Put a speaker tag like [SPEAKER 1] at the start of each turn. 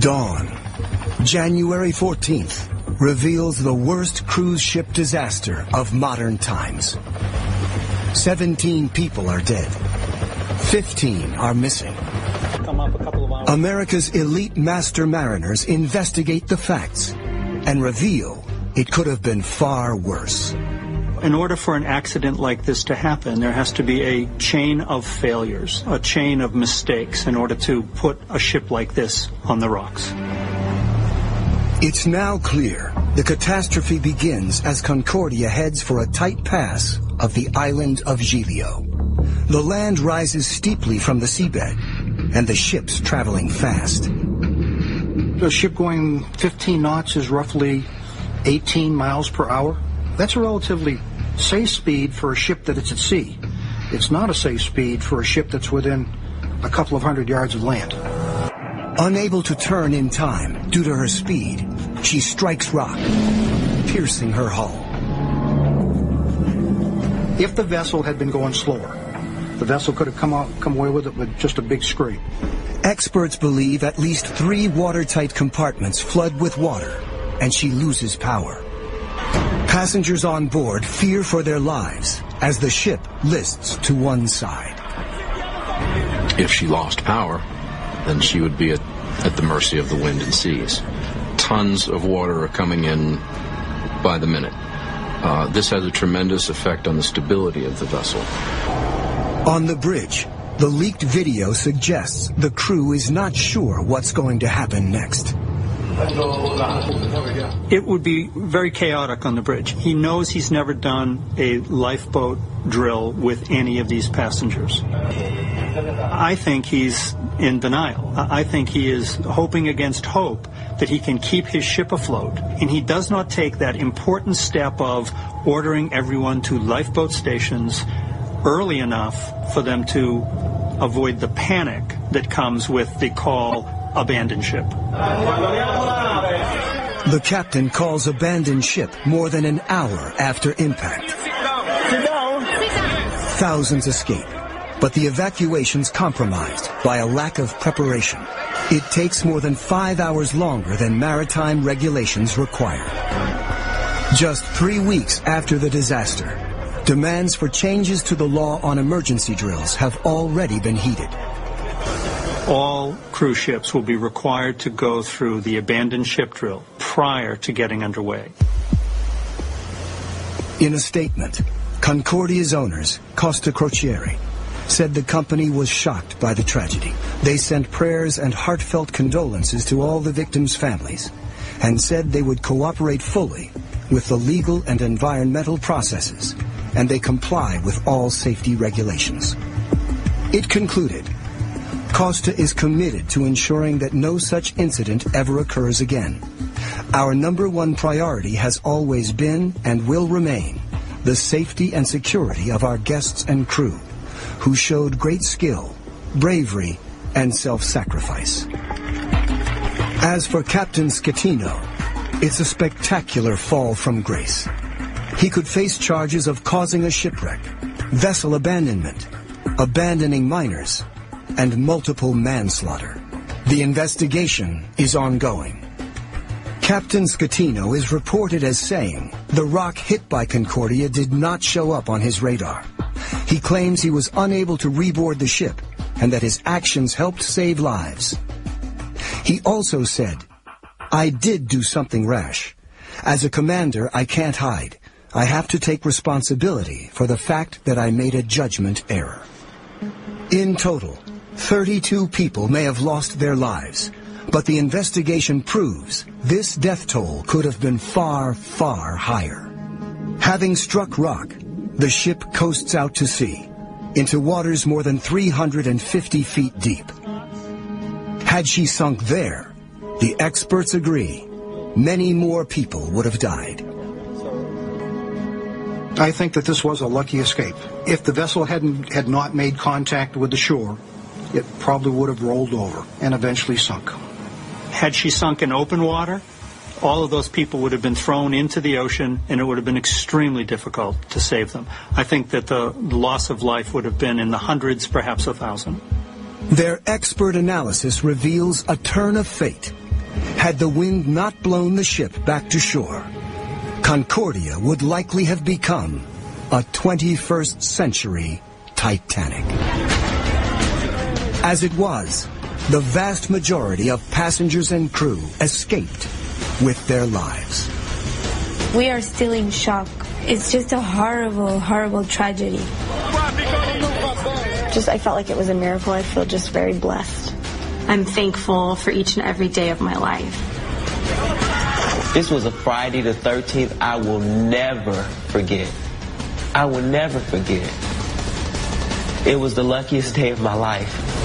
[SPEAKER 1] Dawn, January 14th, reveals the worst cruise ship disaster of modern times. 17 people are dead. 15 are missing. America's elite master mariners investigate the facts and reveal it could have been far worse.
[SPEAKER 2] In order for an accident like this to happen, there has to be a chain of failures, a chain of mistakes in order to put a ship like this on the rocks.
[SPEAKER 1] It's now clear the catastrophe begins as Concordia heads for a tight pass of the island of Giglio. The land rises steeply from the seabed, and the ship's traveling fast.
[SPEAKER 3] A ship going 15 knots is roughly 18 miles per hour. That's a relatively safe speed for a ship that is at sea. It's not a safe speed for a ship that's within a couple of hundred yards of land.
[SPEAKER 1] Unable to turn in time due to her speed, she strikes rock, piercing her hull.
[SPEAKER 3] If the vessel had been going slower, the vessel could have come out, come away with it with just a big scrape.
[SPEAKER 1] Experts believe at least three watertight compartments flood with water, and she loses power. Passengers on board fear for their lives as the ship lists to one side.
[SPEAKER 4] If she lost power, then she would be at, at the mercy of the wind and seas. Tons of water are coming in by the minute. Uh, this has a tremendous effect on the stability of the vessel.
[SPEAKER 1] On the bridge, the leaked video suggests the crew is not sure what's going to happen next.
[SPEAKER 2] It would be very chaotic on the bridge. He knows he's never done a lifeboat drill with any of these passengers. I think he's in denial. I think he is hoping against hope that he can keep his ship afloat. And he does not take that important step of ordering everyone to lifeboat stations early enough for them to avoid the panic that comes with the call abandon ship.
[SPEAKER 1] The captain calls abandon ship more than an hour after impact. Thousands escape, but the evacuation's compromised by a lack of preparation. It takes more than five hours longer than maritime regulations require. Just three weeks after the disaster, demands for changes to the law on emergency drills have already been heated
[SPEAKER 2] all cruise ships will be required to go through the abandoned ship drill prior to getting underway.
[SPEAKER 1] In a statement, Concordia's owners, Costa Crociere, said the company was shocked by the tragedy. They sent prayers and heartfelt condolences to all the victims' families and said they would cooperate fully with the legal and environmental processes and they comply with all safety regulations. It concluded Costa is committed to ensuring that no such incident ever occurs again. Our number one priority has always been and will remain the safety and security of our guests and crew, who showed great skill, bravery, and self-sacrifice. As for Captain Schettino, it's a spectacular fall from grace. He could face charges of causing a shipwreck, vessel abandonment, abandoning minors, and multiple manslaughter. The investigation is ongoing. Captain Schettino is reported as saying the rock hit by Concordia did not show up on his radar. He claims he was unable to reboard the ship and that his actions helped save lives. He also said, I did do something rash. As a commander, I can't hide. I have to take responsibility for the fact that I made a judgment error. In total, 32 people may have lost their lives, but the investigation proves this death toll could have been far, far higher. Having struck rock, the ship coasts out to sea, into waters more than 350 feet deep. Had she sunk there, the experts agree, many more people would have died.
[SPEAKER 3] I think that this was a lucky escape. If the vessel hadn't had not made contact with the shore, it probably would have rolled over and eventually sunk.
[SPEAKER 2] Had she sunk in open water, all of those people would have been thrown into the ocean and it would have been extremely difficult to save them. I think that the loss of life would have been in the hundreds, perhaps a thousand.
[SPEAKER 1] Their expert analysis reveals a turn of fate Had the wind not blown the ship back to shore, Concordia would likely have become a 21st century Titanic. As it was, the vast majority of passengers and crew escaped with their lives.
[SPEAKER 5] We are still in shock. It's just a horrible, horrible tragedy.
[SPEAKER 6] Just, I felt like it was a miracle. I feel just very blessed.
[SPEAKER 7] I'm thankful for each and every day of my life.
[SPEAKER 8] This was a Friday the 13th I will never forget. I will never forget. It was the luckiest day of my life.